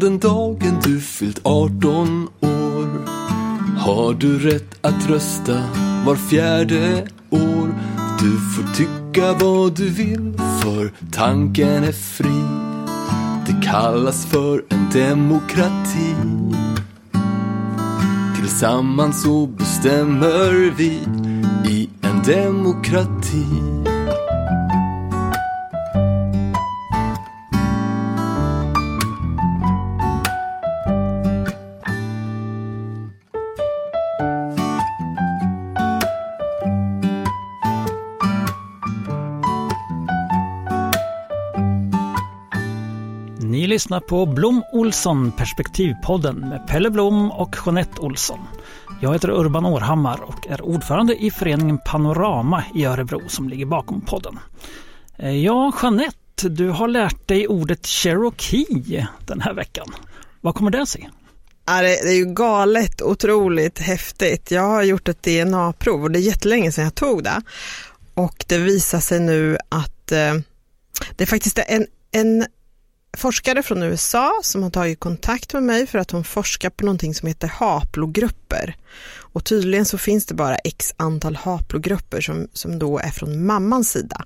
Den dagen du fyllt 18 år har du rätt att rösta var fjärde år. Du får tycka vad du vill för tanken är fri. Det kallas för en demokrati. Tillsammans så bestämmer vi i en demokrati. Lyssnar på Blom Olsson Perspektivpodden med Pelle Blom och Jeanette Olsson. Jag heter Urban Århammar och är ordförande i föreningen Panorama i Örebro som ligger bakom podden. Eh, ja, Jeanette, du har lärt dig ordet Cherokee den här veckan. Vad kommer det sig? Ja, det, är ju galet otroligt häftigt. Jag har gjort ett DNA-prov och det är jättelänge sedan jag tog det. Och det visar sig nu att eh, det är faktiskt en, en forskare från USA som har tagit kontakt med mig för att hon forskar på någonting som heter haplogrupper. Och tydligen så finns det bara x antal haplogrupper som, som då är från mammans sida.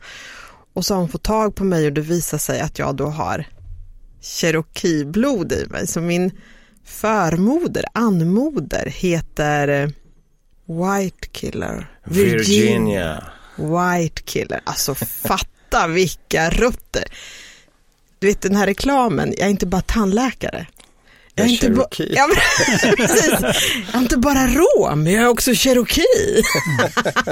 Och så har hon fått tag på mig och det visar sig att jag då har Cherokee-blod i mig. Så min förmoder, anmoder, heter eh, White Killer. Virginia. White Killer. Alltså fatta vilka rötter. Du vet den här reklamen, jag är inte bara tandläkare. Jag är, inte ba- ja, jag är inte bara rom, jag är också cherokee.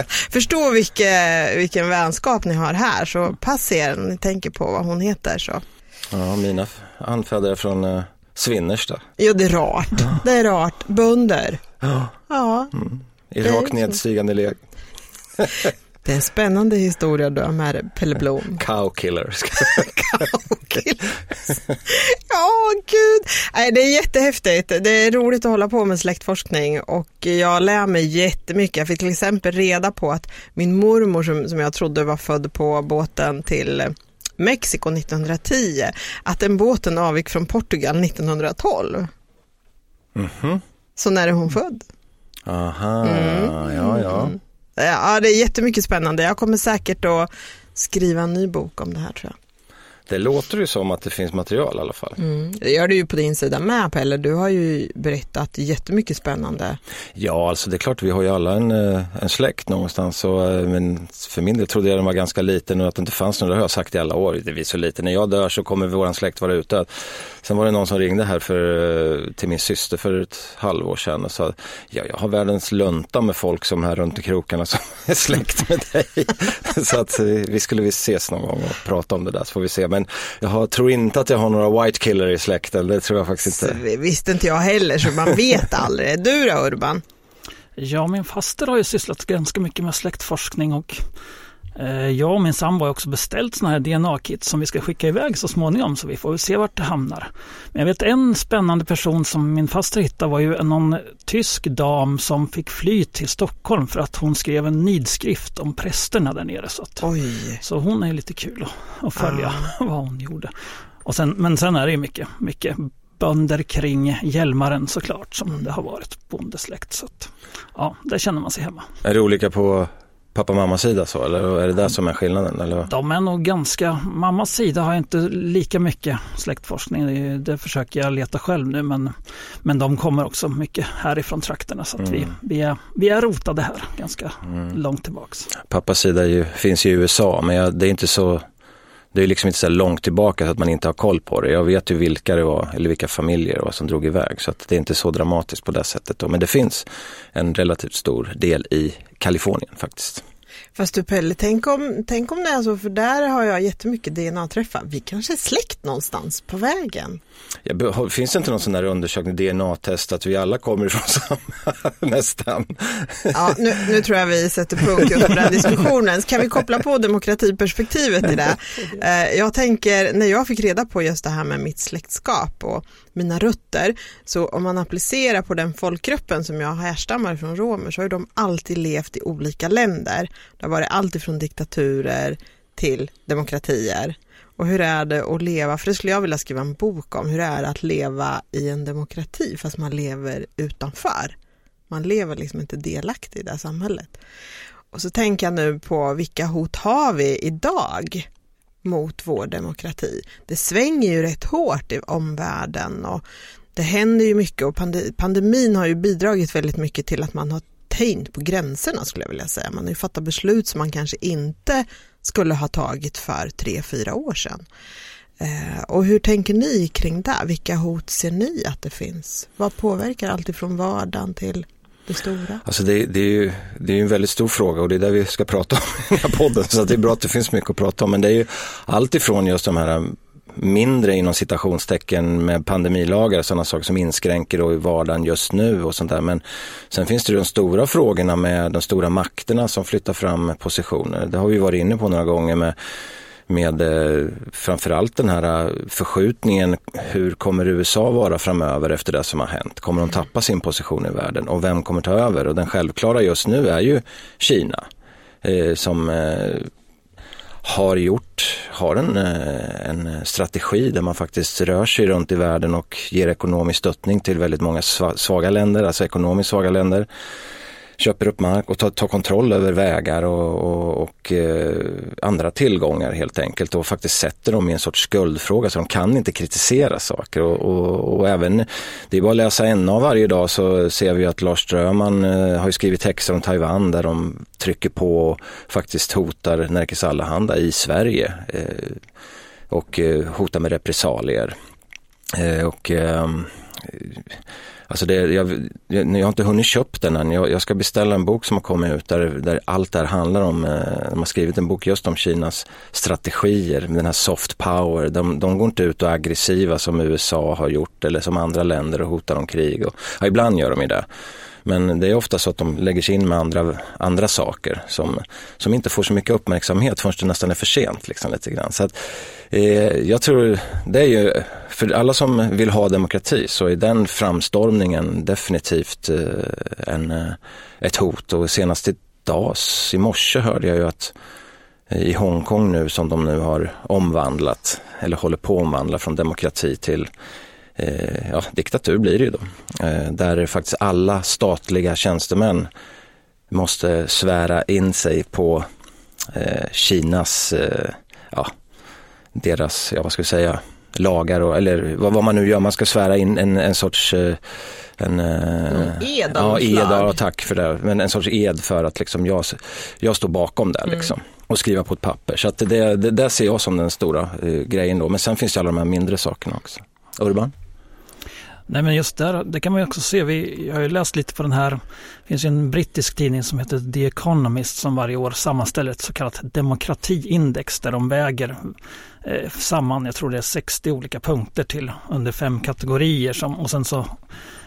Förstå vilke, vilken vänskap ni har här, så pass er när ni tänker på vad hon heter. Så. Ja, mina anfäder är från uh, Svinnersta. Jo, det är rart. Det är rart. Bönder. Ja. Ja, I Det är rakt nedstigande led. det är en spännande historia du har med dig, Pelle Blom. Cowkiller. Ja, gud. Nej, det är jättehäftigt. Det är roligt att hålla på med släktforskning och jag lär mig jättemycket. Jag fick till exempel reda på att min mormor som, som jag trodde var född på båten till Mexiko 1910, att den båten avgick från Portugal 1912. Mhm. Så när är hon född? Aha, ja ja. Ja, det är jättemycket spännande. Jag kommer säkert att skriva en ny bok om det här tror jag. Det låter ju som att det finns material i alla fall. Mm. Det gör du ju på din sida med Pelle. Du har ju berättat jättemycket spännande. Ja, alltså det är klart, vi har ju alla en, eh, en släkt någonstans. Så, eh, men för min del trodde jag den var ganska liten och att det inte fanns någon, det har jag sagt i alla år. Det är så lite. När jag dör så kommer vår släkt vara ute. Sen var det någon som ringde här för, eh, till min syster för ett halvår sedan och sa, ja, jag har världens lunta med folk som här runt i krokarna som är släkt med dig. så att vi skulle vi ses någon gång och prata om det där så får vi se. Men jag har, tror inte att jag har några white killer i släkten, det tror jag faktiskt inte. det visste inte jag heller, så man vet aldrig. Du då Urban? Ja, min faster har ju sysslat ganska mycket med släktforskning och jag och min sambo har också beställt sådana här DNA-kit som vi ska skicka iväg så småningom så vi får väl se vart det hamnar. Men jag vet en spännande person som min faster hittade var ju någon tysk dam som fick fly till Stockholm för att hon skrev en nidskrift om prästerna där nere. Så, att, Oj. så hon är lite kul att, att följa vad hon gjorde. Och sen, men sen är det ju mycket, mycket bönder kring Hjälmaren såklart som det har varit bondesläkt. Så att, ja, där känner man sig hemma. Är det olika på pappa och mammas sida så eller är det där som är skillnaden? Eller? De är nog ganska, mammas sida har inte lika mycket släktforskning, det, det försöker jag leta själv nu men, men de kommer också mycket härifrån trakterna så att vi, vi, är, vi är rotade här ganska långt tillbaks. Pappas sida ju, finns i USA men jag, det är inte så det är liksom inte så långt tillbaka så att man inte har koll på det. Jag vet ju vilka det var, eller vilka familjer det var som drog iväg. Så att det är inte så dramatiskt på det sättet. Då. Men det finns en relativt stor del i Kalifornien faktiskt. Fast du Pelle, tänk om, tänk om det är så, för där har jag jättemycket DNA-träffar. Vi kanske är släkt någonstans på vägen. Har- finns det inte någon sån där undersökning, DNA-test, att vi alla kommer ifrån samma, nästan? Ja, nu, nu tror jag vi sätter punkt just på den diskussionen. Så kan vi koppla på demokratiperspektivet i det? Eh, Jag tänker, när jag fick reda på just det här med mitt släktskap och mina rötter, så om man applicerar på den folkgruppen som jag härstammar från romer så har ju de alltid levt i olika länder. Det har varit allt ifrån diktaturer till demokratier. Och hur är det att leva, för det skulle jag vilja skriva en bok om, hur är det att leva i en demokrati fast man lever utanför? Man lever liksom inte delaktig i det här samhället. Och så tänker jag nu på vilka hot har vi idag mot vår demokrati? Det svänger ju rätt hårt i omvärlden och det händer ju mycket och pandemin har ju bidragit väldigt mycket till att man har tänjt på gränserna skulle jag vilja säga. Man har ju fattat beslut som man kanske inte skulle ha tagit för tre, fyra år sedan. Eh, och hur tänker ni kring det? Vilka hot ser ni att det finns? Vad påverkar allt ifrån vardagen till det stora? Alltså det, det, är ju det är en väldigt stor fråga och det är det vi ska prata om i den här podden. Så det är bra att det finns mycket att prata om. Men det är ju allt ifrån just de här mindre inom citationstecken med pandemilagar, sådana saker som inskränker då i vardagen just nu och sånt där. Men sen finns det de stora frågorna med de stora makterna som flyttar fram positioner. Det har vi varit inne på några gånger med med eh, framförallt den här eh, förskjutningen. Hur kommer USA vara framöver efter det som har hänt? Kommer de tappa sin position i världen och vem kommer ta över? Och den självklara just nu är ju Kina eh, som har gjort, har en, en strategi där man faktiskt rör sig runt i världen och ger ekonomisk stöttning till väldigt många svaga länder, alltså ekonomiskt svaga länder köper upp mark och tar, tar kontroll över vägar och, och, och eh, andra tillgångar helt enkelt och faktiskt sätter dem i en sorts skuldfråga så de kan inte kritisera saker. Och, och, och även, det är bara att läsa NA varje dag så ser vi att Lars Ströman eh, har skrivit texter om Taiwan där de trycker på och faktiskt hotar Nerikes Allehanda i Sverige eh, och eh, hotar med repressalier. Eh, och ehm, Alltså det, jag, jag, har inte hunnit köpa den än. Jag, jag, ska beställa en bok som har kommit ut där, där allt det här handlar om. Eh, de har skrivit en bok just om Kinas strategier, den här soft power. De, de går inte ut och är aggressiva som USA har gjort eller som andra länder och hotar om krig. Och, ja, ibland gör de ju det. Men det är ofta så att de lägger sig in med andra, andra saker som, som inte får så mycket uppmärksamhet förrän det nästan är för sent. Liksom, lite grann. Så att, Eh, jag tror det är ju, för alla som vill ha demokrati så är den framstormningen definitivt eh, en, eh, ett hot. Och senast idag, i morse hörde jag ju att eh, i Hongkong nu som de nu har omvandlat eller håller på att omvandla från demokrati till eh, ja, diktatur blir det ju då. Eh, där faktiskt alla statliga tjänstemän måste svära in sig på eh, Kinas, eh, ja, deras, ja vad ska vi säga, lagar och, eller vad, vad man nu gör, man ska svära in en, en sorts eh, en, eh, ed ja, ed, tack för det. Men en sorts ed för att liksom jag, jag står bakom det. Mm. Liksom, och skriva på ett papper. Så att det, det, det ser jag som den stora eh, grejen då. Men sen finns det alla de här mindre sakerna också. Urban? Nej men just där, det kan man ju också se. Vi, jag har ju läst lite på den här, det finns ju en brittisk tidning som heter The Economist som varje år sammanställer ett så kallat demokratiindex där de väger eh, samman, jag tror det är 60 olika punkter till under fem kategorier som, och sen så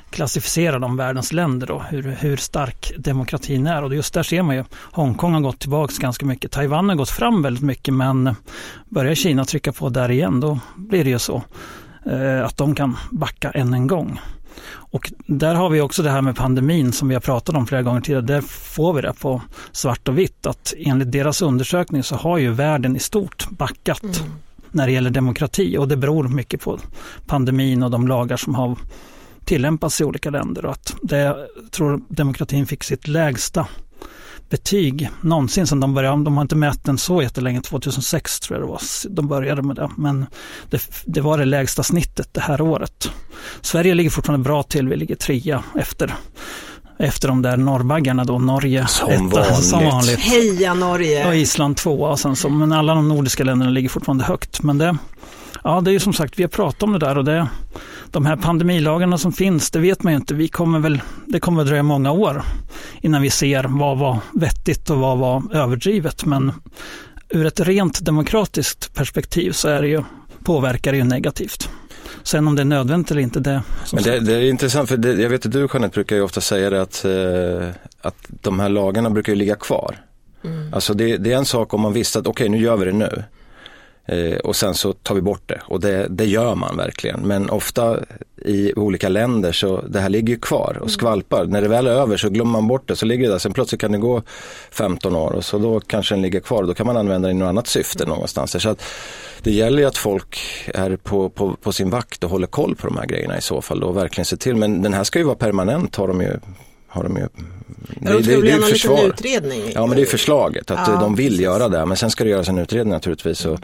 klassificerar de världens länder då, hur, hur stark demokratin är. Och just där ser man ju, Hongkong har gått tillbaka ganska mycket. Taiwan har gått fram väldigt mycket men börjar Kina trycka på där igen då blir det ju så. Eh, att de kan backa än en gång. Och där har vi också det här med pandemin som vi har pratat om flera gånger tidigare. Där får vi det på svart och vitt att enligt deras undersökning så har ju världen i stort backat mm. när det gäller demokrati och det beror mycket på pandemin och de lagar som har tillämpats i olika länder och att det, jag tror demokratin fick sitt lägsta betyg någonsin sedan de började. De har inte mätt den så jättelänge, 2006 tror jag det var. De började med det, men det, det var det lägsta snittet det här året. Sverige ligger fortfarande bra till, vi ligger trea efter efter de där norrbaggarna då, Norge som etta, vanligt. Som vanligt. Heja Norge! Och Island tvåa, sen så, men alla de nordiska länderna ligger fortfarande högt. Men det, ja, det är ju som sagt, vi har pratat om det där och det, de här pandemilagarna som finns, det vet man ju inte. Vi kommer väl, det kommer att dröja många år innan vi ser vad var vettigt och vad var överdrivet. Men ur ett rent demokratiskt perspektiv så är det ju, påverkar det ju negativt. Sen om det är nödvändigt eller inte, det... Men det, det, är intressant, för det, jag vet att du Jeanette brukar ju ofta säga det att, eh, att de här lagarna brukar ju ligga kvar. Mm. Alltså det, det, är en sak om man visste att okej, okay, nu gör vi det nu. Eh, och sen så tar vi bort det och det, det, gör man verkligen. Men ofta i olika länder så det här ligger ju kvar och skvalpar. När det väl är över så glömmer man bort det så ligger det där. Sen plötsligt kan det gå 15 år och så då kanske den ligger kvar och då kan man använda den i något annat syfte någonstans. Så att det gäller ju att folk är på, på, på sin vakt och håller koll på de här grejerna i så fall och verkligen ser till. Men den här ska ju vara permanent har de ju har de ju det, det, det, det är ju försvar. Utredning. Ja men det är förslaget att ja, de vill precis. göra det. Men sen ska det göras en utredning naturligtvis och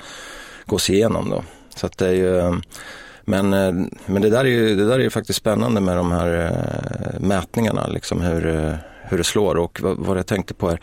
gås igenom då. Så det är ju men, men det, där är ju, det där är faktiskt spännande med de här eh, mätningarna, liksom hur, eh, hur det slår. Och vad, vad jag tänkte på är,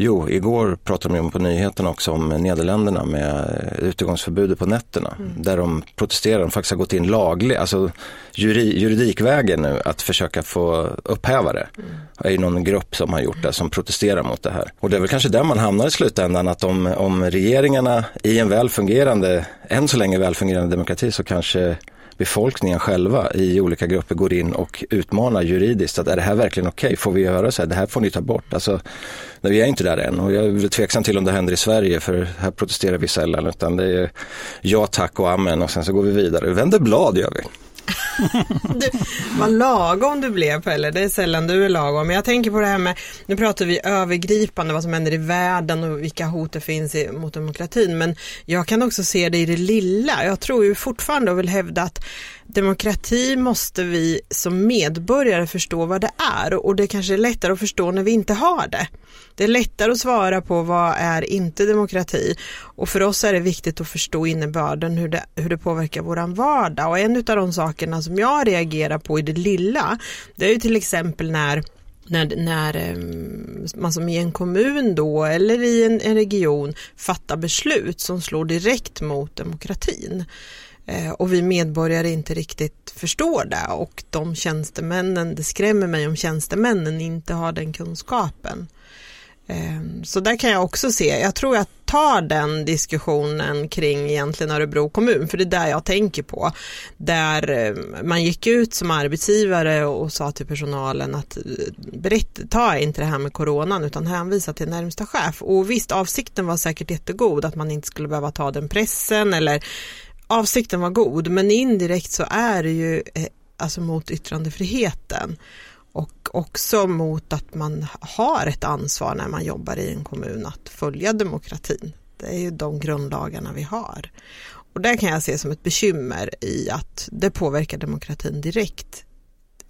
Jo, igår pratade de på nyheterna också om Nederländerna med utegångsförbudet på nätterna. Mm. Där de protesterar, de faktiskt har gått in lagligt, alltså juri, juridikvägen nu att försöka få upphäva det. Mm. Det är ju någon grupp som har gjort det som protesterar mot det här. Och det är väl kanske där man hamnar i slutändan att om, om regeringarna i en väl fungerande, än så länge väl fungerande demokrati så kanske befolkningen själva i olika grupper går in och utmanar juridiskt att är det här verkligen okej? Okay? Får vi göra så här? Det här får ni ta bort. Alltså, vi är inte där än och jag är tveksam till om det händer i Sverige för här protesterar vi sällan utan det är ja tack och amen och sen så går vi vidare. Vi vänder blad gör vi. du, vad lagom du blev Pelle, det är sällan du är lagom. Men jag tänker på det här med, nu pratar vi övergripande vad som händer i världen och vilka hot det finns i, mot demokratin. Men jag kan också se det i det lilla. Jag tror ju fortfarande och vill hävda att demokrati måste vi som medborgare förstå vad det är och det kanske är lättare att förstå när vi inte har det. Det är lättare att svara på vad är inte demokrati och för oss är det viktigt att förstå innebörden hur det, hur det påverkar våran vardag och en av de sakerna som jag reagerar på i det lilla det är ju till exempel när när, när ehm, man som i en kommun då eller i en, en region fattar beslut som slår direkt mot demokratin. Eh, och vi medborgare inte riktigt förstår det och de tjänstemännen, det skrämmer mig om tjänstemännen inte har den kunskapen. Ehm, så där kan jag också se, jag tror jag tar den diskussionen kring egentligen Örebro kommun, för det är där jag tänker på. Där eh, man gick ut som arbetsgivare och sa till personalen att eh, berätta, ta inte det här med coronan utan hänvisa till närmsta chef. Och visst, avsikten var säkert jättegod, att man inte skulle behöva ta den pressen eller avsikten var god men indirekt så är det ju eh, alltså mot yttrandefriheten och också mot att man har ett ansvar när man jobbar i en kommun att följa demokratin. Det är ju de grundlagarna vi har. Och det kan jag se som ett bekymmer i att det påverkar demokratin direkt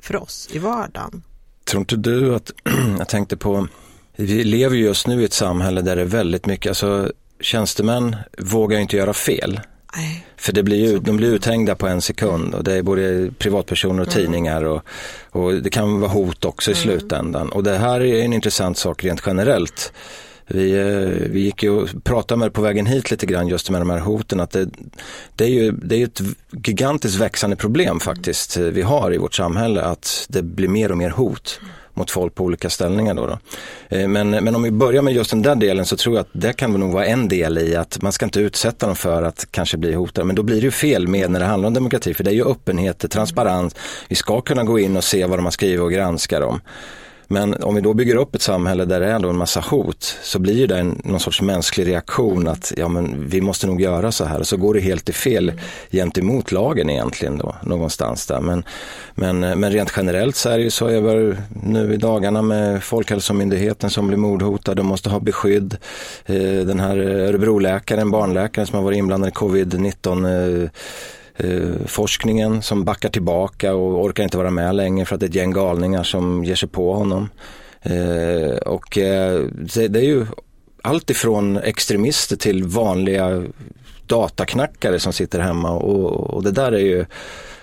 för oss i vardagen. Tror inte du att, jag tänkte på, vi lever just nu i ett samhälle där det är väldigt mycket, alltså tjänstemän vågar inte göra fel. Nej. För det blir ju, de blir uthängda på en sekund och det är både privatpersoner och mm. tidningar och, och, det kan vara hot också i mm. slutändan. Och det här är en intressant sak rent generellt. Vi, eh, vi gick ju och pratade med på vägen hit lite grann just med de här hoten att det, det är ju det är ett gigantiskt växande problem faktiskt vi har i vårt samhälle att det blir mer och mer hot mot folk på olika ställningar. Då, då. Eh, men, men om vi börjar med just den där delen så tror jag att det kan nog vara en del i att man ska inte utsätta dem för att kanske bli hotade. Men då blir det ju fel med när det handlar om demokrati för det är ju öppenhet, transparens. Vi ska kunna gå in och se vad de har skrivit och granska dem. Men om vi då bygger upp ett samhälle där det är en massa hot så blir det en, någon sorts mänsklig reaktion att ja, men vi måste nog göra så här och så går det helt i fel gentemot lagen egentligen då någonstans där. Men, men, men rent generellt så är det ju så över nu i dagarna med Folkhälsomyndigheten som blir mordhotad, de måste ha beskydd. Eh, den här Örebroläkaren, barnläkaren som har varit inblandad i covid-19 eh, forskningen som backar tillbaka och orkar inte vara med längre för att det är ett gäng galningar som ger sig på honom. Eh, och eh, det, det, är ju allt ifrån extremister till vanliga dataknackare som sitter hemma och, och det där är ju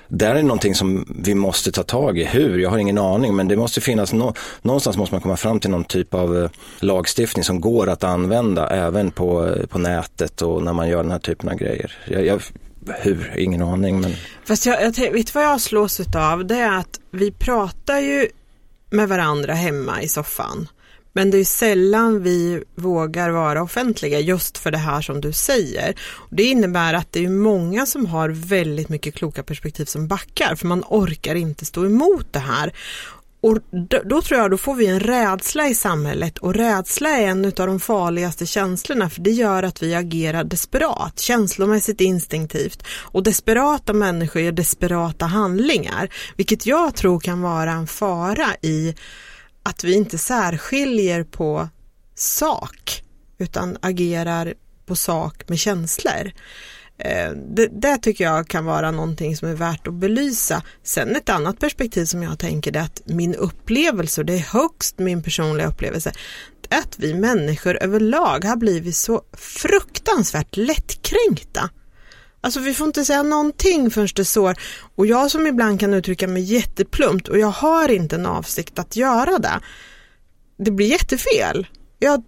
där är någonting som vi måste ta tag i. Hur? Jag har ingen aning men det måste finnas, no någonstans måste man komma fram till någon typ av eh, lagstiftning som går att använda även på, eh, på nätet och när man gör den här typen av grejer. Jag, jag, hur? Ingen aning. Men... Fast jag, jag, vet vad jag slås av? Det är att vi pratar ju med varandra hemma i soffan. Men det är sällan vi vågar vara offentliga just för det här som du säger. Det innebär att det är många som har väldigt mycket kloka perspektiv som backar för man orkar inte stå emot det här. Och då, då, tror jag då får vi en rädsla i samhället och rädsla är en av de farligaste känslorna för det gör att vi agerar desperat, känslomässigt instinktivt och desperata människor gör desperata handlingar vilket jag tror kan vara en fara i att vi inte särskiljer på sak utan agerar på sak med känslor. Eh, det, det, tycker jag kan vara någonting som är värt att belysa. Sen ett annat perspektiv som jag tänker är att min upplevelse, och det är högst min personliga upplevelse, att vi människor överlag har blivit så fruktansvärt lättkränkta. Alltså vi får inte säga någonting förrän det sår och jag som ibland kan uttrycka mig jätteplumpt och jag har inte en avsikt att göra det. Det blir jättefel ja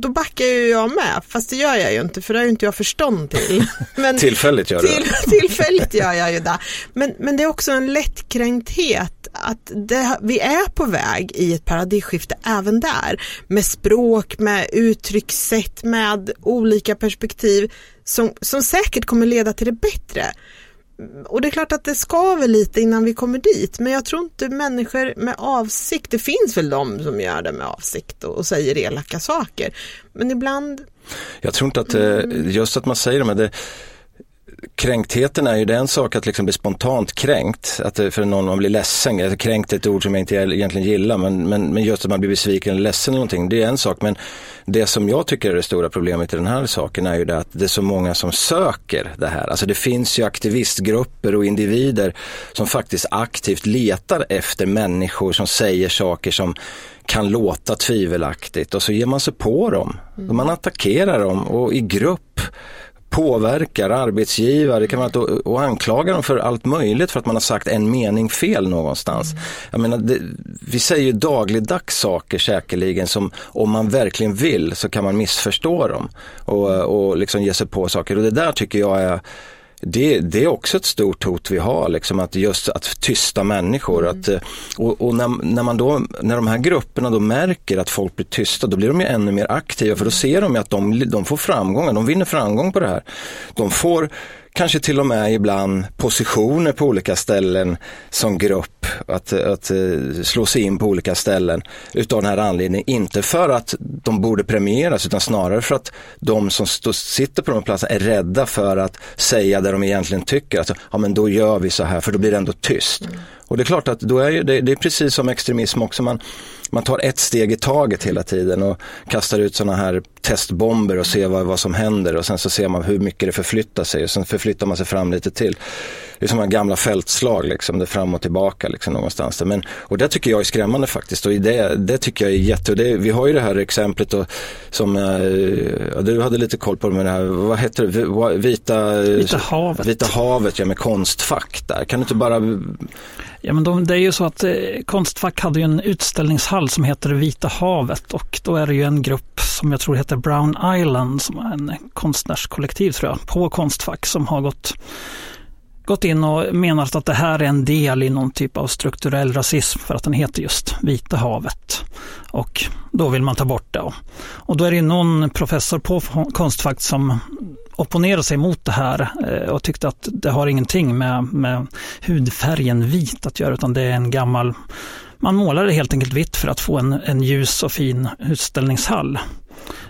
då backar ju jag med, fast det gör jag ju inte för det har ju inte jag förstånd till. Men tillfälligt gör du till, Tillfälligt gör jag ju det. Men, men det är också en lättkränkthet att det, vi är på väg i ett paradigmskifte även där. Med språk, med uttryckssätt, med olika perspektiv som, som säkert kommer leda till det bättre och det är klart att det skaver lite innan vi kommer dit, men jag tror inte människor med avsikt, det finns väl de som gör det med avsikt och, och säger elaka saker, men ibland jag tror inte att, mm. just att man säger det, det kränktheten är ju den sak att liksom bli spontant kränkt, att för någon man blir ledsen. Kränkt är ett ord som jag inte egentligen gillar, men, men, men just att man blir besviken eller ledsen eller någonting, det är en sak. Men det som jag tycker är det stora problemet i den här saken är ju det att det är så många som söker det här. Alltså det finns ju aktivistgrupper och individer som faktiskt aktivt letar efter människor som säger saker som kan låta tvivelaktigt och så ger man sig på dem. Mm. Man attackerar dem och i grupp påverkar arbetsgivare det kan vara att och anklaga dem för allt möjligt för att man har sagt en mening fel någonstans. Mm. Jag menar, det, vi säger ju dagligdags saker säkerligen som om man verkligen vill så kan man missförstå dem och, och liksom ge sig på saker och det där tycker jag är det, det, är också ett stort hot vi har, liksom att just att tysta människor. Mm. Att, eh, och, och när, när, man då, när de här grupperna då märker att folk blir tysta, då blir de ju ännu mer aktiva för då ser de att de, de får framgångar, de vinner framgång på det här. De får kanske till och med ibland positioner på olika ställen som grupp, att, att eh, slå sig in på olika ställen utav den här anledningen. Inte för att de borde premieras utan snarare för att de som stå, sitter på de platserna är rädda för att säga det de egentligen tycker. Alltså, ja men då gör vi så här för då blir det ändå tyst. Mm. Och det är klart att då är det, det är precis som extremism också. Man, man tar ett steg i taget hela tiden och kastar ut sådana här testbomber och ser vad, vad som händer och sen så ser man hur mycket det förflyttar sig och sen förflyttar man sig fram lite till. Det är som gamla fältslag, liksom, det är fram och tillbaka liksom, någonstans. Där. Men, och det tycker jag är skrämmande faktiskt och det, det tycker jag är jätte, det, vi har ju det här exemplet och, som, äh, du hade lite koll på det med det här, vad heter det, Vita, Vita havet. Vita havet, ja med konstfack där. Kan du inte bara Ja, men de, det är ju så att eh, Konstfack hade ju en utställningshall som heter Vita havet och då är det ju en grupp som jag tror heter Brown Island som är en konstnärskollektiv tror jag, på Konstfack som har gått gått in och menat att det här är en del i någon typ av strukturell rasism för att den heter just Vita havet. Och då vill man ta bort det. Och då är det någon professor på Konstfack som opponerade sig mot det här eh, och tyckte att det har ingenting med, med hudfärgen vit att göra utan det är en gammal man målade helt enkelt vitt för att få en, en ljus och fin utställningshall.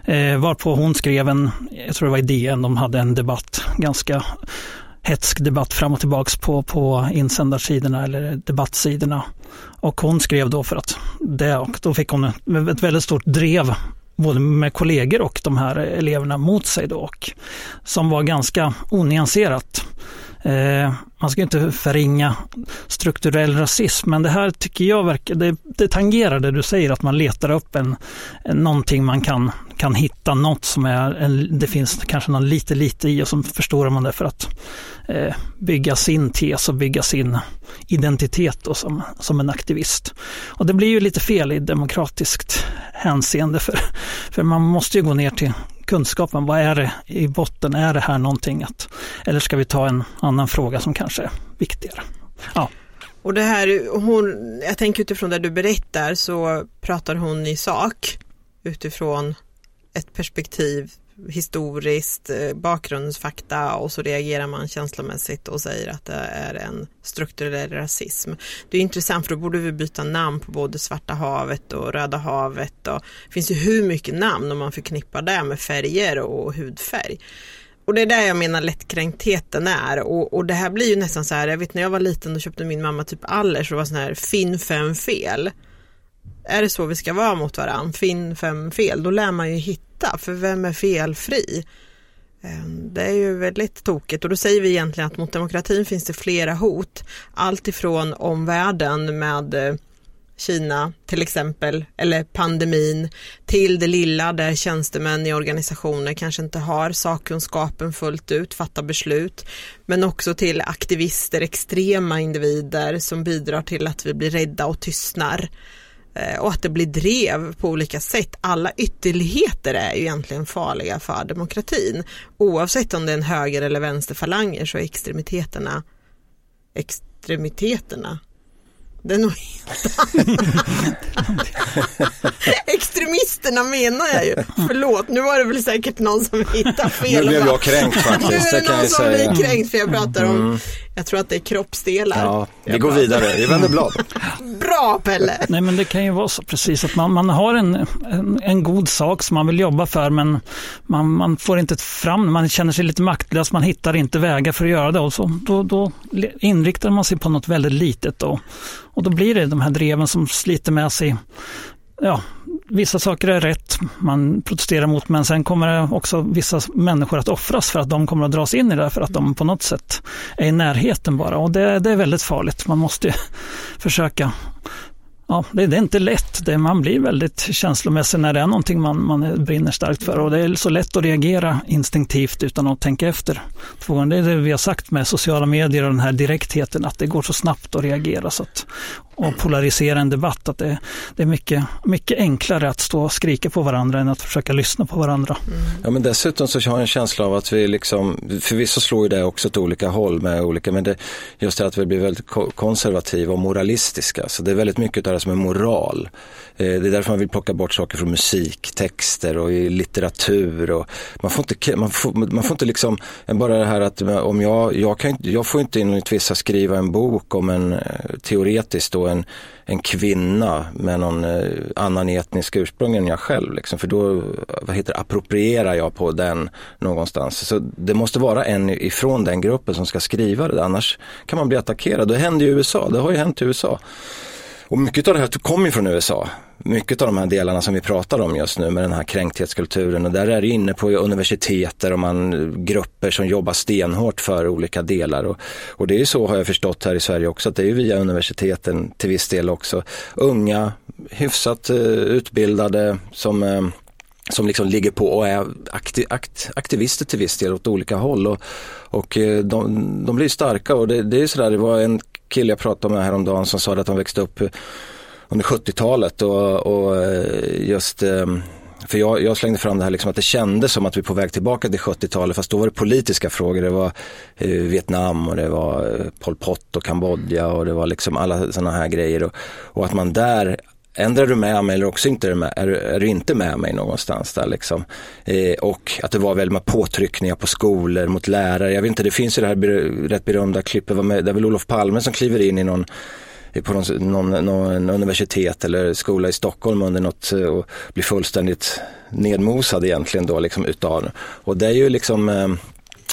Eh, varpå hon skrev en, jag tror det var i DN, de hade en debatt, ganska hetsk debatt fram och tillbaks på, på insändarsidorna eller debattsidorna. Och hon skrev då för att det, och då fick hon ett väldigt stort drev både med kollegor och de här eleverna mot sig då, och som var ganska onyanserat. Eh, man ska inte förringa strukturell rasism, men det här tycker jag verkar, det, det tangerar det du säger, att man letar upp en, någonting man kan, kan hitta, något som är, en, det finns kanske någon lite, lite i och så förstorar man det för att eh, bygga sin tes och bygga sin identitet då som, som en aktivist. Och det blir ju lite fel i demokratiskt hänseende, för, för man måste ju gå ner till kunskapen. Vad är det i botten? Är det här någonting att, eller ska vi ta en annan fråga som kanske Kanske viktigare? Ja. Och det här, hon, jag tänker utifrån det du berättar så pratar hon i sak utifrån ett perspektiv historiskt, eh, bakgrundsfakta och så reagerar man känslomässigt och säger att det är en strukturell rasism. Det är intressant för då borde vi byta namn på både Svarta havet och Röda havet. Och det finns ju hur mycket namn om man förknippar det med färger och hudfärg. Och det är där jag menar lättkränktheten är och, och det här blir ju nästan så här, jag vet när jag var liten och köpte min mamma typ Allers och var sån här finn fem fel. Är det så vi ska vara mot varandra? Finn fem fel, då lär man ju hitta för vem är felfri? Ehm, det är ju väldigt tokigt och då säger vi egentligen att mot demokratin finns det flera hot. Allt ifrån omvärlden med eh, Kina till exempel, eller pandemin, till det lilla där tjänstemän i organisationer kanske inte har sakkunskapen fullt ut, fattar beslut, men också till aktivister, extrema individer som bidrar till att vi blir rädda och tystnar eh, och att det blir drev på olika sätt. Alla ytterligheter är ju egentligen farliga för demokratin. Oavsett om det är en höger eller vänsterfalanger så är extremiteterna extremiteterna det är nog Extremisterna menar jag ju. Förlåt, nu var det väl säkert någon som hittade fel. Nu blev jag kränkt faktiskt. Nu är det, det någon som blir kränkt för jag pratar om, mm. Jag tror att det är kroppsdelar. Ja, vi går vidare, vi vänder blad. Bra Pelle! Nej men det kan ju vara så precis att man, man har en, en, en, god sak som man vill jobba för men man, man får inte fram, man känner sig lite maktlös, man hittar inte vägar för att göra det och så, då, då inriktar man sig på något väldigt litet då. Och då blir det de här dreven som sliter med sig ja, vissa saker är rätt, man protesterar mot, men sen kommer också vissa människor att offras för att de kommer att dras in i det för att de på något sätt är i närheten bara. Och det, det är väldigt farligt. Man måste försöka ja, det, det, är inte lätt. Det, man blir väldigt känslomässig när det är någonting man, man brinner starkt för och det är så lätt att reagera instinktivt utan att tänka efter. Det är det vi har sagt med sociala medier och den här direktheten, att det går så snabbt att reagera så att, och polarisera en debatt. Att det, det är mycket, mycket enklare att stå och skrika på varandra än att försöka lyssna på varandra. Mm. Ja, men dessutom så har jag en känsla av att vi liksom, förvisso slår ju det också åt olika håll med olika, men det, just det att vi blir väldigt konservativa och moralistiska. Så det är väldigt mycket av det som är moral. Eh, det är därför man vill plocka bort saker från musik, texter och i litteratur. Och man, får inte, man, får, man får inte liksom, eh, bara det här att eh, om jag, jag, kan, jag får inte enligt vissa skriva en bok om en teoretiskt då en, en kvinna med någon annan etnisk ursprung än jag själv. Liksom, för då vad heter det, approprierar jag på den någonstans. Så det måste vara en ifrån den gruppen som ska skriva det, annars kan man bli attackerad. Det händer i USA, det har ju hänt i USA. Och mycket av det här kommer ju från USA. Mycket av de här delarna som vi pratar om just nu med den här kränkthetskulturen och där är det inne på universiteter och man grupper som jobbar stenhårt för olika delar. Och, och det är ju så har jag förstått här i Sverige också att det är via universiteten till viss del också. Unga, hyfsat eh, utbildade som eh, som liksom ligger på och är aktiv, akt, aktivister till viss del åt olika håll. Och, och eh, de, de blir starka och det, det är sådär, det var en kille jag pratade med häromdagen som sa att han växte upp under 70-talet och, och, eh, just ehm, för jag, jag, slängde fram det här liksom att det kändes som att vi är på väg tillbaka till 70-talet fast då var det politiska frågor. Det var eh, Vietnam och det var eh, Pol Pot och Kambodja och det var liksom alla sådana här grejer. Och, och att man där Ändrar du med mig eller också inte är, med, är, är du inte med mig någonstans där liksom. Eh, och att det var väldigt med påtryckningar på skolor mot lärare. Jag vet inte, det finns ju det här ber, rätt berömda klippet, det är väl Olof Palme som kliver in i någon på någon, någon, någon, universitet eller skola i Stockholm under något eh, och blir fullständigt nedmosad egentligen då liksom utav. Och det är ju liksom eh,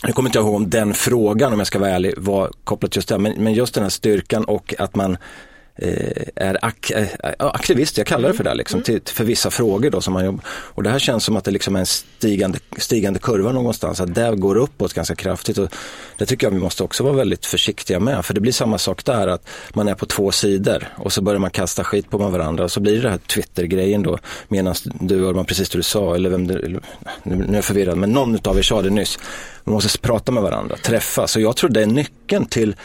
nu kommer inte jag ihåg om den frågan om jag ska vara ärlig var kopplat just det, men, men just den här styrkan och att man är ak äh, aktivist, jag kallar det för det, liksom, mm. till, för vissa frågor då som man jobbar. Och det här känns som att det liksom är en stigande, stigande kurva någonstans, att det går uppåt ganska kraftigt. Och det tycker jag vi måste också vara väldigt försiktiga med, för det blir samma sak där, att man är på två sidor och så börjar man kasta skit på varandra och så blir det den här Twitter-grejen då, medan du, Urban, precis det du sa, eller vem det, nu är jag förvirrad, men någon av er sa det nyss, man måste prata med varandra, träffas. Och jag tror det är nyckeln till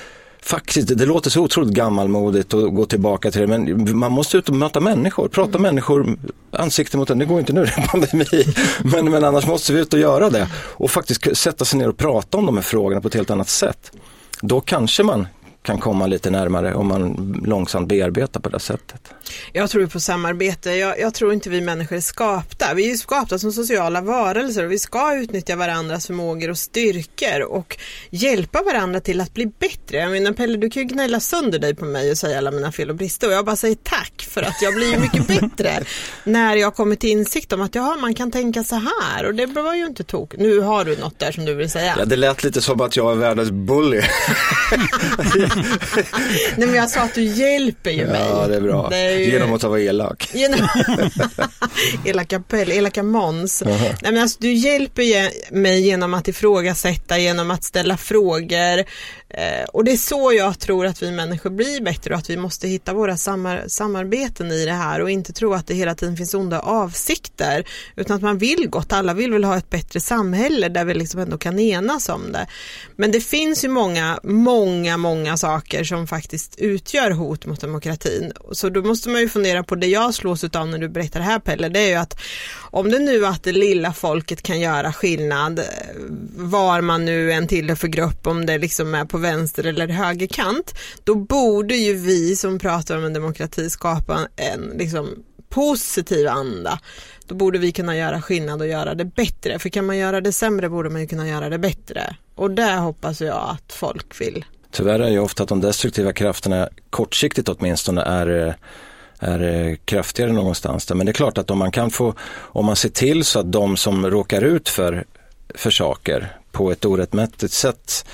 Faktiskt, det låter så otroligt gammalmodigt att gå tillbaka till det, men man måste ut och möta människor, prata mm. människor ansikte mot en. Det går inte nu, det är pandemi, men, men annars måste vi ut och göra det och faktiskt sätta sig ner och prata om de här frågorna på ett helt annat sätt. Då kanske man kan komma lite närmare om man långsamt bearbetar på det sättet. Jag tror på samarbete. Jag, jag, tror inte vi människor är skapta. Vi är skapta som sociala varelser och vi ska utnyttja varandras förmågor och styrkor och hjälpa varandra till att bli bättre. Jag menar Pelle, du kan ju gnälla sönder dig på mig och säga alla mina fel och brister och jag bara säger tack för att jag blir mycket bättre när jag kommer till insikt om att ja, man kan tänka så här och det var ju inte tok. Nu har du något där som du vill säga. Ja, det lät lite som att jag är världens bully. Nej men jag sa att du hjälper ju mig. Ja det är bra. Det är ju... Genom att vara elak. Elaka Pelle, elaka Måns. Uh -huh. Nej men alltså du hjälper mig genom att ifrågasätta, genom att ställa frågor. Eh, och det är så jag tror att vi människor blir bättre och att vi måste hitta våra samar samarbeten i det här och inte tro att det hela tiden finns onda avsikter utan att man vill gott, alla vill väl ha ett bättre samhälle där vi liksom ändå kan enas om det. Men det finns ju många, många, många saker som faktiskt utgör hot mot demokratin. Så då måste man ju fundera på det jag slås av när du berättar det här Pelle, det är ju att om det nu att det lilla folket kan göra skillnad eh, var man nu än tillhör för grupp, om det liksom är på vänster eller högerkant, då borde ju vi som pratar om en demokrati skapa en liksom positiv anda. Då borde vi kunna göra skillnad och göra det bättre. För kan man göra det sämre borde man ju kunna göra det bättre. Och där hoppas jag att folk vill. Tyvärr är ju ofta att de destruktiva krafterna kortsiktigt åtminstone är eh, är eh, kraftigare någonstans. Där. Men det är klart att om man kan få, om man ser till så att de som råkar ut för, för saker på ett orättmätigt sätt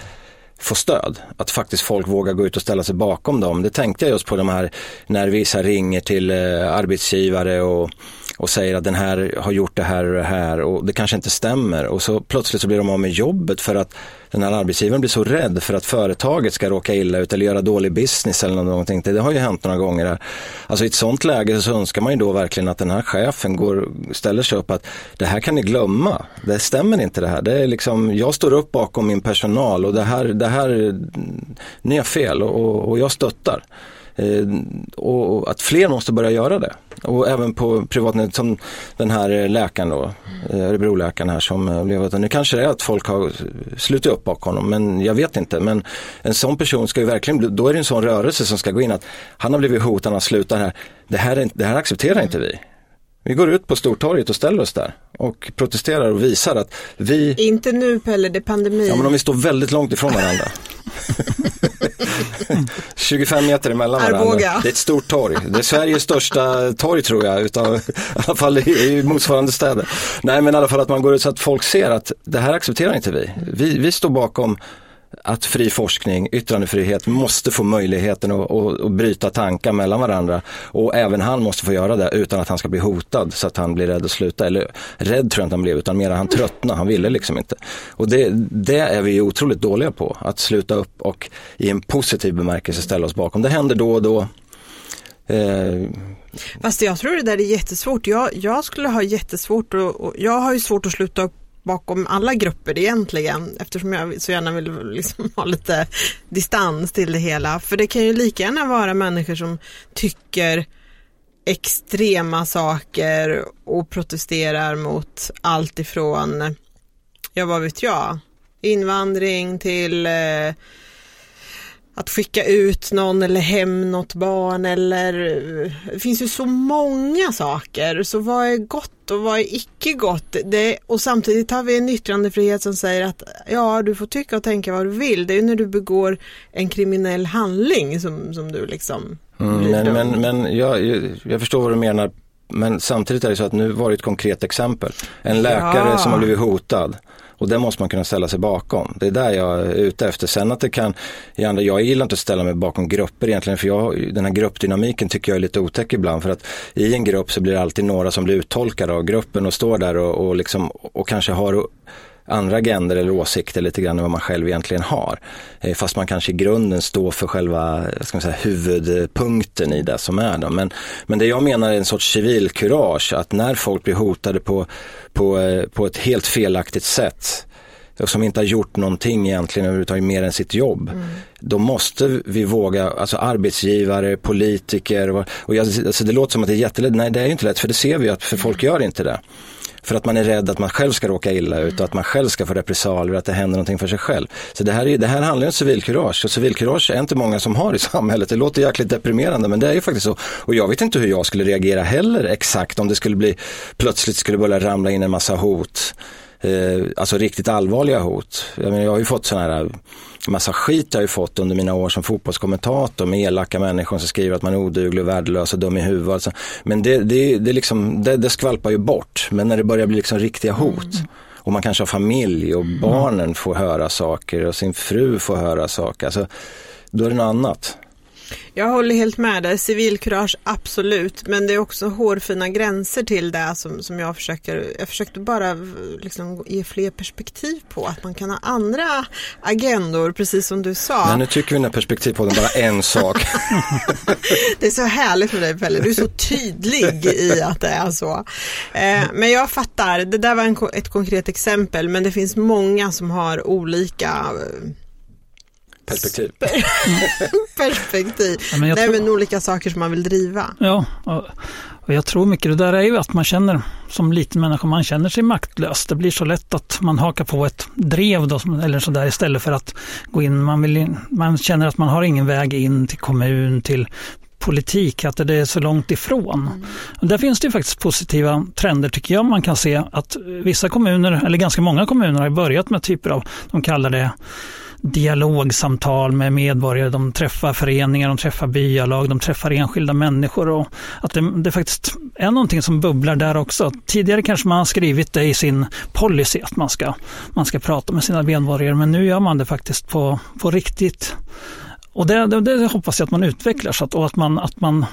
få stöd. Att faktiskt folk vågar gå ut och ställa sig bakom dem. Det tänkte jag just på de här när vissa ringer till eh, arbetsgivare och, och säger att den här har gjort det här och det här och det kanske inte stämmer och så plötsligt så blir de av med jobbet för att den här arbetsgivaren blir så rädd för att företaget ska råka illa ut eller göra dålig business eller någonting. Det har ju hänt några gånger. Här. Alltså i ett sånt läge så önskar man ju då verkligen att den här chefen går, ställer sig upp att det här kan ni glömma. Det stämmer inte det här. Det är liksom, jag står upp bakom min personal och det här, det här ni har fel och, och jag stöttar. Eh, och att fler måste börja göra det. Och även på privatnät som den här eh, läkaren då, eh, Örebroläkaren här som blev nu kanske det är att folk har slutit upp bakom honom men jag vet inte. Men en sån person ska ju verkligen, då är det en sån rörelse som ska gå in att han har blivit hotad, han slutar här. Det här, det här accepterar inte vi. Vi går ut på Stortorget och ställer oss där och protesterar och visar att vi... Inte nu Pelle, det är pandemi. Ja, men om vi står väldigt långt ifrån varandra. 25 meter emellan Arboga. varandra. Det är ett stort torg. Det är Sveriges största torg tror jag, utav, i alla fall i, i motsvarande städer. Nej men i alla fall att man går ut så att folk ser att det här accepterar inte vi. Vi, vi står bakom att fri forskning, yttrandefrihet måste få möjligheten att, att, att, bryta tankar mellan varandra och även han måste få göra det utan att han ska bli hotad så att han blir rädd att sluta. Eller rädd tror jag inte han blev utan mer han tröttnade, han ville liksom inte. Och det, det är vi otroligt dåliga på, att sluta upp och i en positiv bemärkelse ställa oss bakom. Det händer då och då. Eh, Fast jag tror det där är jättesvårt. Jag, jag skulle ha jättesvårt och, jag har ju svårt att sluta upp bakom alla grupper egentligen eftersom jag så gärna vill liksom ha lite distans till det hela. För det kan ju lika gärna vara människor som tycker extrema saker och protesterar mot allt ifrån, ja vad vet jag, invandring till eh, att skicka ut någon eller hem något barn eller det finns ju så många saker. Så vad är gott och vad är icke gott? Det, och samtidigt har vi en yttrandefrihet som säger att ja, du får tycka och tänka vad du vill. Det är ju när du begår en kriminell handling som, som du liksom mm, Men, men, men jag, jag förstår vad du menar. Men samtidigt är det så att nu var det ett konkret exempel. En läkare ja. som har blivit hotad. Och det måste man kunna ställa sig bakom. Det är där jag är ute efter. Sen att det kan, jag gillar inte att ställa mig bakom grupper egentligen för jag, den här gruppdynamiken tycker jag är lite otäck ibland. För att i en grupp så blir det alltid några som blir uttolkade av gruppen och står där och, och, liksom, och kanske har andra agender eller åsikter lite grann än vad man själv egentligen har. Eh, fast man kanske i grunden står för själva ska man säga, huvudpunkten i det som är. Då. Men, men det jag menar är en sorts civilkurage, att när folk blir hotade på, på, eh, på ett helt felaktigt sätt som inte har gjort någonting egentligen överhuvudtaget mer än sitt jobb. Mm. Då måste vi våga, alltså arbetsgivare, politiker och, och jag, alltså det låter som att det är jättelätt, nej det är inte lätt för det ser vi att för folk gör inte det. För att man är rädd att man själv ska råka illa ut och att man själv ska få repressalier, och att det händer någonting för sig själv. Så det här, är, det här handlar om civilkurage och civilkurage är inte många som har i samhället. Det låter jäkligt deprimerande men det är ju faktiskt så. Och jag vet inte hur jag skulle reagera heller exakt om det skulle bli, plötsligt skulle börja ramla in en massa hot. Eh, alltså riktigt allvarliga hot. Jag, menar, jag har ju fått sådana här massa skit jag har ju fått under mina år som fotbollskommentator med elaka människor som skriver att man är oduglig, värdelös och dum i huvudet. Alltså. Men det, det, det, liksom, det, det skvalpar ju bort. Men när det börjar bli liksom riktiga hot mm. och man kanske har familj och barnen får höra saker och sin fru får höra saker. Alltså, då är det något annat. Jag håller helt med dig, civilkurage absolut, men det är också hårfina gränser till det som, som jag försöker, jag försökte bara liksom ge fler perspektiv på att man kan ha andra agendor, precis som du sa. Men nu tycker vi när perspektiv på den bara en sak. det är så härligt med dig Pelle, du är så tydlig i att det är så. Eh, men jag fattar, det där var en, ett konkret exempel, men det finns många som har olika Perspektiv. Perspektiv. Ja, men Nej, men olika saker som man vill driva. Ja, och jag tror mycket det där är ju att man känner som liten människa, man känner sig maktlös. Det blir så lätt att man hakar på ett drev då, eller sådär istället för att gå in. Man, vill in, man känner att man har ingen väg in till kommun, till politik, att det är så långt ifrån. Mm. där finns det ju faktiskt positiva trender tycker jag. Man kan se att vissa kommuner, eller ganska många kommuner har börjat med typer av, de kallar det dialogsamtal med medborgare. De träffar föreningar, de träffar byalag, de träffar enskilda människor. Och att det, det faktiskt är någonting som bubblar där också. Tidigare kanske man har skrivit det i sin policy att man ska, man ska prata med sina medborgare men nu gör man det faktiskt på, på riktigt. Och det, det, det hoppas jag att man utvecklar så att, och att man, att man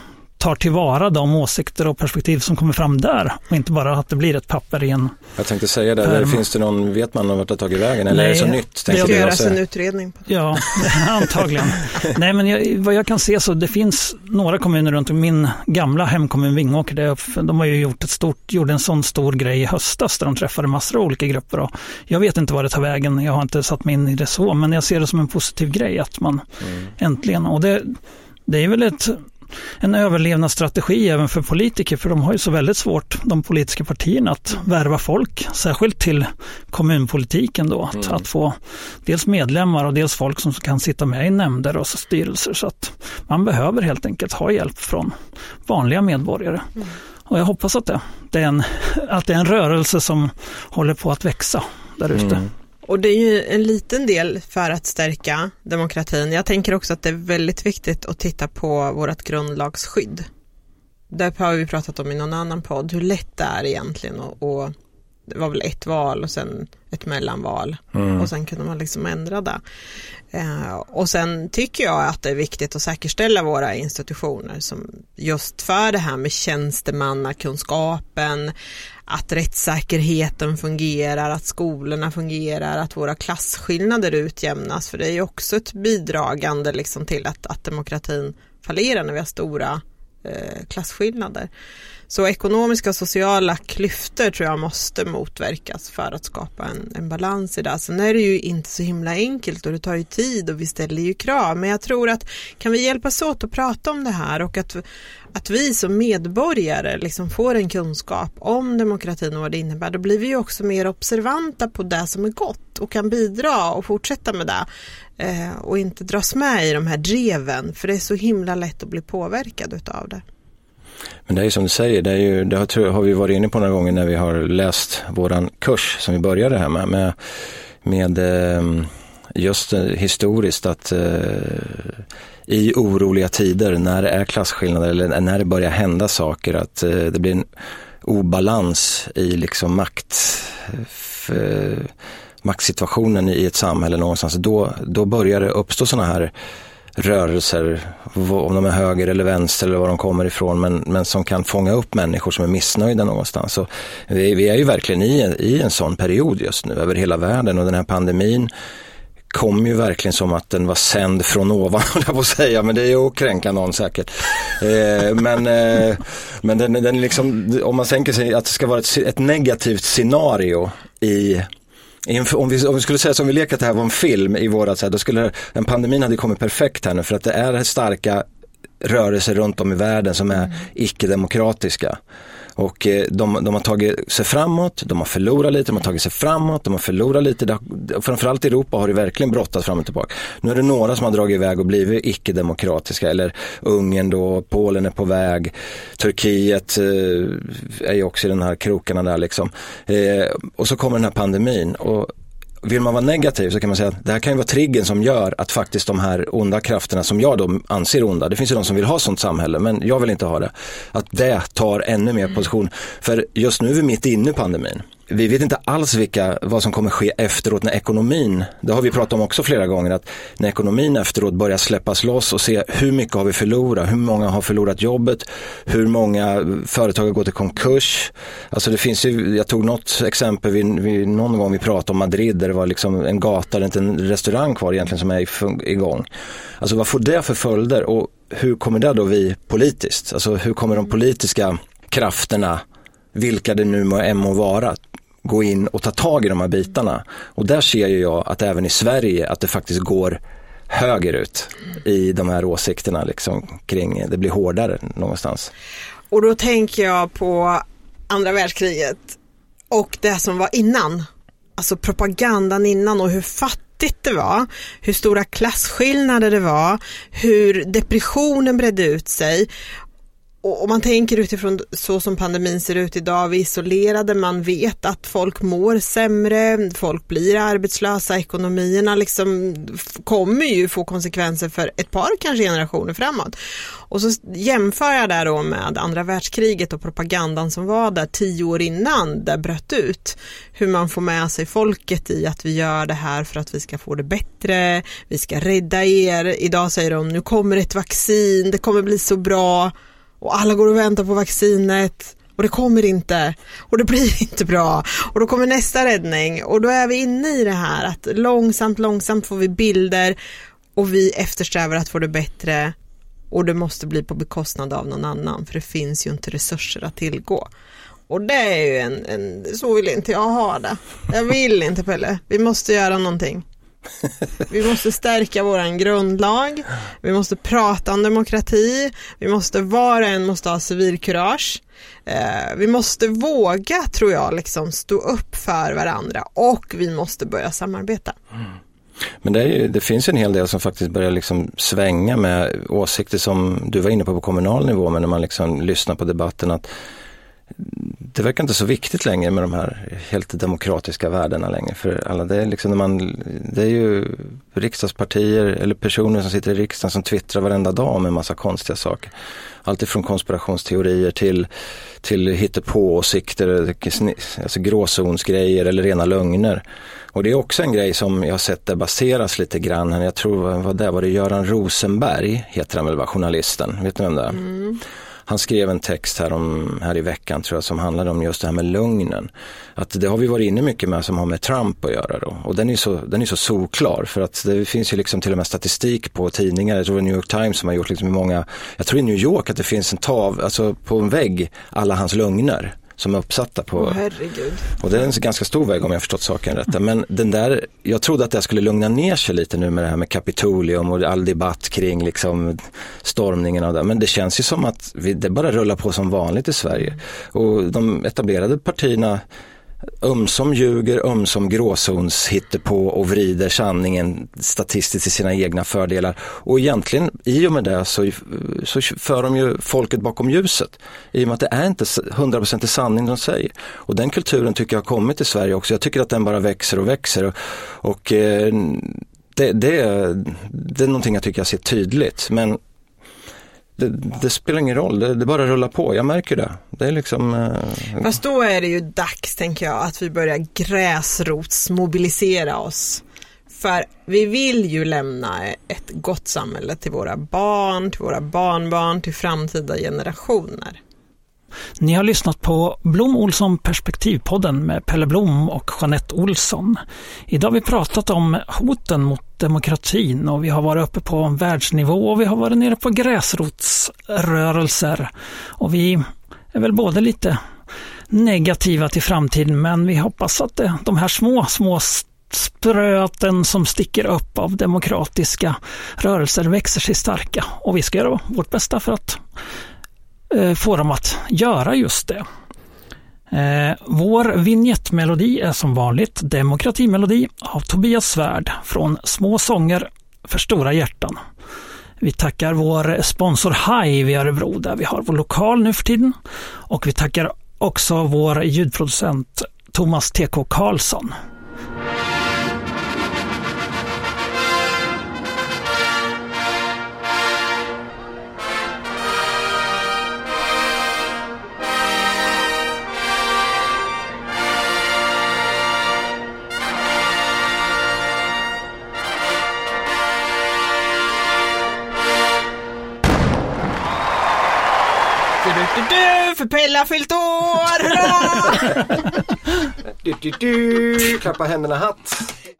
tar tillvara de åsikter och perspektiv som kommer fram där och inte bara att det blir ett papper i en Jag tänkte säga det, där finns det någon, vet man vart det har tagit vägen eller Nej, är det så nytt? Det ska göras en utredning. På. Ja, antagligen. Nej men jag, vad jag kan se så det finns några kommuner runt om min gamla hemkommun Vingåker, det, de har ju gjort ett stort, gjorde en sån stor grej i höstas där de träffade massor av olika grupper och jag vet inte vad det tar vägen, jag har inte satt mig in i det så, men jag ser det som en positiv grej att man mm. äntligen, och det, det är väl ett en överlevnadsstrategi även för politiker, för de har ju så väldigt svårt, de politiska partierna, att värva folk, särskilt till kommunpolitiken då, att, mm. att få dels medlemmar och dels folk som kan sitta med i nämnder och styrelser. Så att man behöver helt enkelt ha hjälp från vanliga medborgare. Mm. Och jag hoppas att det, det, är en, att det är en rörelse som håller på att växa där ute. Mm. Och det är ju en liten del för att stärka demokratin. Jag tänker också att det är väldigt viktigt att titta på vårt grundlagsskydd. Där har vi pratat om i någon annan podd hur lätt det är egentligen att, att det var väl ett val och sen ett mellanval mm. och sen kunde man liksom ändra det. Eh, och sen tycker jag att det är viktigt att säkerställa våra institutioner som just för det här med tjänstemannakunskapen, att rättssäkerheten fungerar, att skolorna fungerar, att våra klasskillnader utjämnas. För det är ju också ett bidragande liksom till att, att demokratin fallerar när vi har stora eh, klasskillnader. Så ekonomiska och sociala klyftor tror jag måste motverkas för att skapa en, en balans i det. Sen är det ju inte så himla enkelt och det tar ju tid och vi ställer ju krav. Men jag tror att kan vi hjälpas åt att prata om det här och att, att vi som medborgare liksom får en kunskap om demokratin och vad det innebär, då blir vi ju också mer observanta på det som är gott och kan bidra och fortsätta med det eh, och inte dras med i de här dreven, för det är så himla lätt att bli påverkad utav det. Men det är ju som du säger, det, är ju, det har, har vi varit inne på några gånger när vi har läst våran kurs som vi började här med, med, med ehm, just eh, historiskt att eh, i oroliga tider när det är klasskillnader eller när det börjar hända saker att eh, det blir en obalans i liksom makt maktsituationen i ett samhälle någonstans, då, då börjar det uppstå sådana här rörelser, om de är höger eller vänster eller var de kommer ifrån, men, men som kan fånga upp människor som är missnöjda någonstans. Så vi, vi är ju verkligen i, i en sån period just nu över hela världen och den här pandemin kom ju verkligen som att den var sänd från ovan, jag på säga, men det är ju att kränka någon säkert. Eh, men eh, men den, den liksom, om man tänker sig att det ska vara ett, ett negativt scenario i om vi, om vi skulle säga som vi leker att det här var en film i vårat, då skulle en pandemin hade kommit perfekt här nu för att det är starka rörelser runt om i världen som är mm. icke-demokratiska. Och eh, de, de, har tagit sig framåt, de har förlorat lite, de har tagit sig framåt, de har förlorat lite. Har, framförallt i Europa har det verkligen brottats fram och tillbaka. Nu är det några som har dragit iväg och blivit icke-demokratiska, eller Ungern då, Polen är på väg, Turkiet eh, är ju också i den här krokarna där liksom. Eh, och så kommer den här pandemin. Och vill man vara negativ så kan man säga att det här kan ju vara triggen som gör att faktiskt de här onda krafterna som jag då anser onda, det finns ju de som vill ha sånt samhälle men jag vill inte ha det, att det tar ännu mer position. För just nu är vi mitt inne i pandemin vi vet inte alls vilka, vad som kommer ske efteråt när ekonomin, det har vi pratat om också flera gånger, att när ekonomin efteråt börjar släppas loss och se hur mycket har vi förlorat, hur många har förlorat jobbet, hur många företag har gått i konkurs. Alltså det finns ju, jag tog något exempel vid, vid någon gång vi pratade om Madrid där det var liksom en gata, inte en restaurang kvar egentligen som är igång. Alltså vad får det för följder och hur kommer det då vi politiskt, alltså hur kommer de politiska krafterna vilka det nu må, må vara, gå in och ta tag i de här bitarna. Och där ser ju jag att även i Sverige att det faktiskt går högerut i de här åsikterna liksom kring, det blir hårdare någonstans. Och då tänker jag på andra världskriget och det som var innan. Alltså propagandan innan och hur fattigt det var, hur stora klasskillnader det var, hur depressionen bredde ut sig och om man tänker utifrån så som pandemin ser ut idag, vi är isolerade, man vet att folk mår sämre, folk blir arbetslösa, ekonomierna liksom kommer ju få konsekvenser för ett par kanske generationer framåt. Och så jämför jag där då med andra världskriget och propagandan som var där tio år innan det bröt ut. Hur man får med sig folket i att vi gör det här för att vi ska få det bättre, vi ska rädda er. Idag säger de nu kommer ett vaccin, det kommer bli så bra och alla går och väntar på vaccinet. Och det kommer inte. Och det blir inte bra. Och då kommer nästa räddning. Och då är vi inne i det här att långsamt, långsamt får vi bilder. Och vi eftersträvar att få det bättre. Och det måste bli på bekostnad av någon annan. För det finns ju inte resurser att tillgå. Och det är ju en, en så vill inte jag ha det. Jag vill inte Pelle, vi måste göra någonting. Vi måste stärka våran grundlag, vi måste prata om demokrati, vi måste, var och en måste ha civilkurage. Eh, vi måste våga, tror jag, liksom stå upp för varandra och vi måste börja samarbeta. Mm. Men det, ju, det, finns en hel del som faktiskt börjar liksom svänga med åsikter som du var inne på på kommunal nivå, men när man liksom lyssnar på debatten att det verkar inte så viktigt längre med de här helt demokratiska värdena längre för alla. Det är, liksom när man, det är ju riksdagspartier eller personer som sitter i riksdagen som twittrar varenda dag med en massa konstiga saker. Alltifrån konspirationsteorier till, till hittepå-åsikter, alltså gråzonsgrejer eller rena lögner. Och det är också en grej som jag har sett det baseras lite grann. Jag tror, vad det var det Göran Rosenberg, heter han väl, var journalisten. Vet ni vem det är? Mm. Han skrev en text här, om, här i veckan tror jag som handlade om just det här med lögnen. Att det har vi varit inne mycket med som har med Trump att göra då. Och den är så, den är så solklar för att det finns ju liksom till och med statistik på tidningar. Jag tror det är New York Times som har gjort liksom många, jag tror i New York att det finns en tav, alltså på en vägg, alla hans lögner som är uppsatta på. Oh, och det är en ganska stor väg om jag förstått saken rätt. Men den där, jag trodde att det skulle lugna ner sig lite nu med det här med Kapitolium och all debatt kring liksom stormningen av det. Men det känns ju som att vi, det bara rullar på som vanligt i Sverige. Och de etablerade partierna ömsom ljuger, ömsom gråzons på och vrider sanningen statistiskt till sina egna fördelar. Och egentligen i och med det så, så för de ju folket bakom ljuset. I och med att det är inte 100% sanning de säger. Och den kulturen tycker jag har kommit till Sverige också. Jag tycker att den bara växer och växer. Och, och eh, det, det, det är någonting jag tycker jag ser tydligt. Men det, det, spelar ingen roll, det, det, bara rullar på. Jag märker det. Det är liksom... Eh... Fast då är det ju dags, tänker jag, att vi börjar gräsrotsmobilisera oss. För vi vill ju lämna ett gott samhälle till våra barn, till våra barnbarn, till framtida generationer. Ni har lyssnat på Blom Olsson perspektivpodden med Pelle Blom och Jeanette Olsson. Idag har vi pratat om hoten mot demokratin och vi har varit uppe på en världsnivå och vi har varit nere på gräsrotsrörelser. Och vi är väl både lite negativa till framtiden men vi hoppas att det, de här små, små spröten som sticker upp av demokratiska rörelser växer sig starka och vi ska göra vårt bästa för att Eh, få dem att göra just det. Eh, vår vignettmelodi är som vanligt Demokratimelodi av Tobias Svärd från Små sånger för stora hjärtan. Vi tackar vår sponsor Hive i Örebro där vi har vår lokal nu för tiden. Och vi tackar också vår ljudproducent Thomas TK Karlsson. För Pelle har fyllt år! Hurra! Du, du, du, klappa händerna hatt.